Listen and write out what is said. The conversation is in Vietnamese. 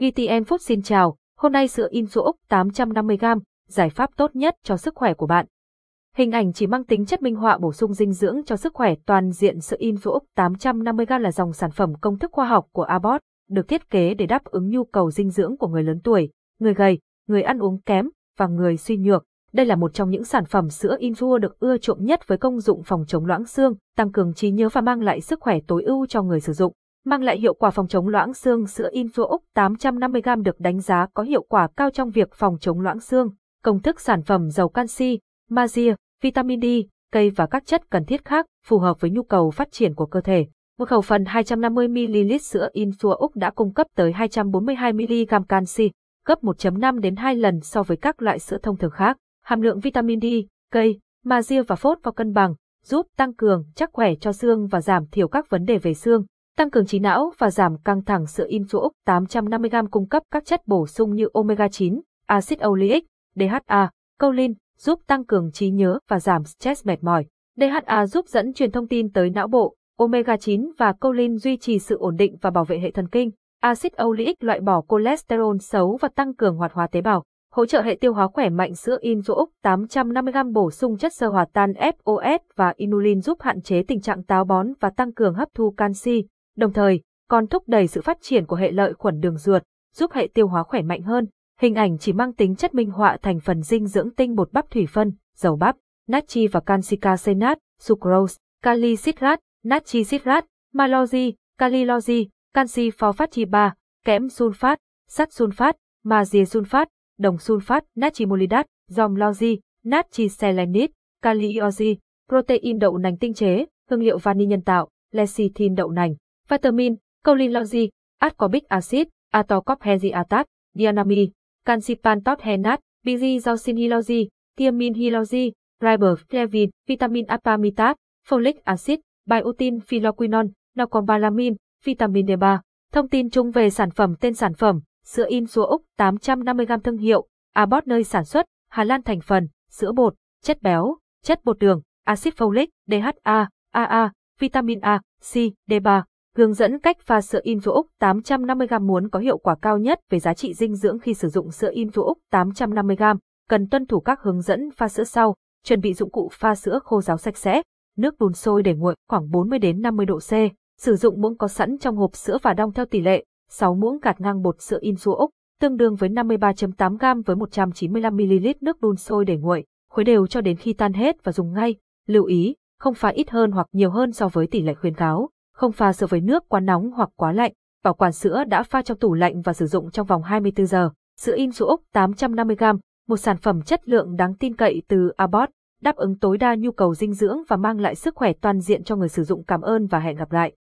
GTN Food xin chào, hôm nay sữa Insu Úc 850g, giải pháp tốt nhất cho sức khỏe của bạn. Hình ảnh chỉ mang tính chất minh họa bổ sung dinh dưỡng cho sức khỏe toàn diện sữa Insu Úc 850g là dòng sản phẩm công thức khoa học của Abbott, được thiết kế để đáp ứng nhu cầu dinh dưỡng của người lớn tuổi, người gầy, người ăn uống kém và người suy nhược. Đây là một trong những sản phẩm sữa Infua được ưa chuộng nhất với công dụng phòng chống loãng xương, tăng cường trí nhớ và mang lại sức khỏe tối ưu cho người sử dụng mang lại hiệu quả phòng chống loãng xương sữa Info 850g được đánh giá có hiệu quả cao trong việc phòng chống loãng xương. Công thức sản phẩm giàu canxi, magie, vitamin D, cây và các chất cần thiết khác phù hợp với nhu cầu phát triển của cơ thể. Một khẩu phần 250ml sữa Info đã cung cấp tới 242mg canxi, gấp 1.5 đến 2 lần so với các loại sữa thông thường khác. Hàm lượng vitamin D, cây, magie và phốt vào cân bằng, giúp tăng cường, chắc khỏe cho xương và giảm thiểu các vấn đề về xương tăng cường trí não và giảm căng thẳng sữa Insu Úc 850g cung cấp các chất bổ sung như omega 9, axit oleic, DHA, choline, giúp tăng cường trí nhớ và giảm stress mệt mỏi. DHA giúp dẫn truyền thông tin tới não bộ, omega 9 và choline duy trì sự ổn định và bảo vệ hệ thần kinh. Axit oleic loại bỏ cholesterol xấu và tăng cường hoạt hóa tế bào. Hỗ trợ hệ tiêu hóa khỏe mạnh sữa Insu Úc 850g bổ sung chất xơ hòa tan FOS và inulin giúp hạn chế tình trạng táo bón và tăng cường hấp thu canxi, đồng thời còn thúc đẩy sự phát triển của hệ lợi khuẩn đường ruột, giúp hệ tiêu hóa khỏe mạnh hơn. Hình ảnh chỉ mang tính chất minh họa thành phần dinh dưỡng tinh bột bắp thủy phân, dầu bắp, natri và canxi casenat, sucrose, kali citrat, natri citrat, malozi, kali lozi, canxi phosphat 3, kẽm sulfat, sắt sulfat, magie sulfat, đồng sulfat, natri molidat, dòng lozi, natri selenit, kali protein đậu nành tinh chế, hương liệu vani nhân tạo, lecithin đậu nành, vitamin, choline ascorbic acid, atocopheziatat, dianami, cancipantothenat, thiamin thiaminhilogy, riboflavin, vitamin apamitat, folic acid, biotin phylloquinone, nocombalamin, vitamin D3. Thông tin chung về sản phẩm tên sản phẩm, sữa in số Úc 850g thương hiệu, Abbott nơi sản xuất, Hà Lan thành phần, sữa bột, chất béo, chất bột đường, axit folic, DHA, AA, vitamin A, C, D3. Hướng dẫn cách pha sữa Info Úc 850g muốn có hiệu quả cao nhất về giá trị dinh dưỡng khi sử dụng sữa Info Úc 850g, cần tuân thủ các hướng dẫn pha sữa sau. Chuẩn bị dụng cụ pha sữa khô ráo sạch sẽ, nước đun sôi để nguội khoảng 40 đến 50 độ C. Sử dụng muỗng có sẵn trong hộp sữa và đong theo tỷ lệ 6 muỗng gạt ngang bột sữa Info Úc, tương đương với 53.8 g với 195 ml nước đun sôi để nguội, khuấy đều cho đến khi tan hết và dùng ngay. Lưu ý, không pha ít hơn hoặc nhiều hơn so với tỷ lệ khuyến cáo không pha sữa với nước quá nóng hoặc quá lạnh. Bảo quản sữa đã pha trong tủ lạnh và sử dụng trong vòng 24 giờ. Sữa in số Úc 850g, một sản phẩm chất lượng đáng tin cậy từ Abbott, đáp ứng tối đa nhu cầu dinh dưỡng và mang lại sức khỏe toàn diện cho người sử dụng. Cảm ơn và hẹn gặp lại.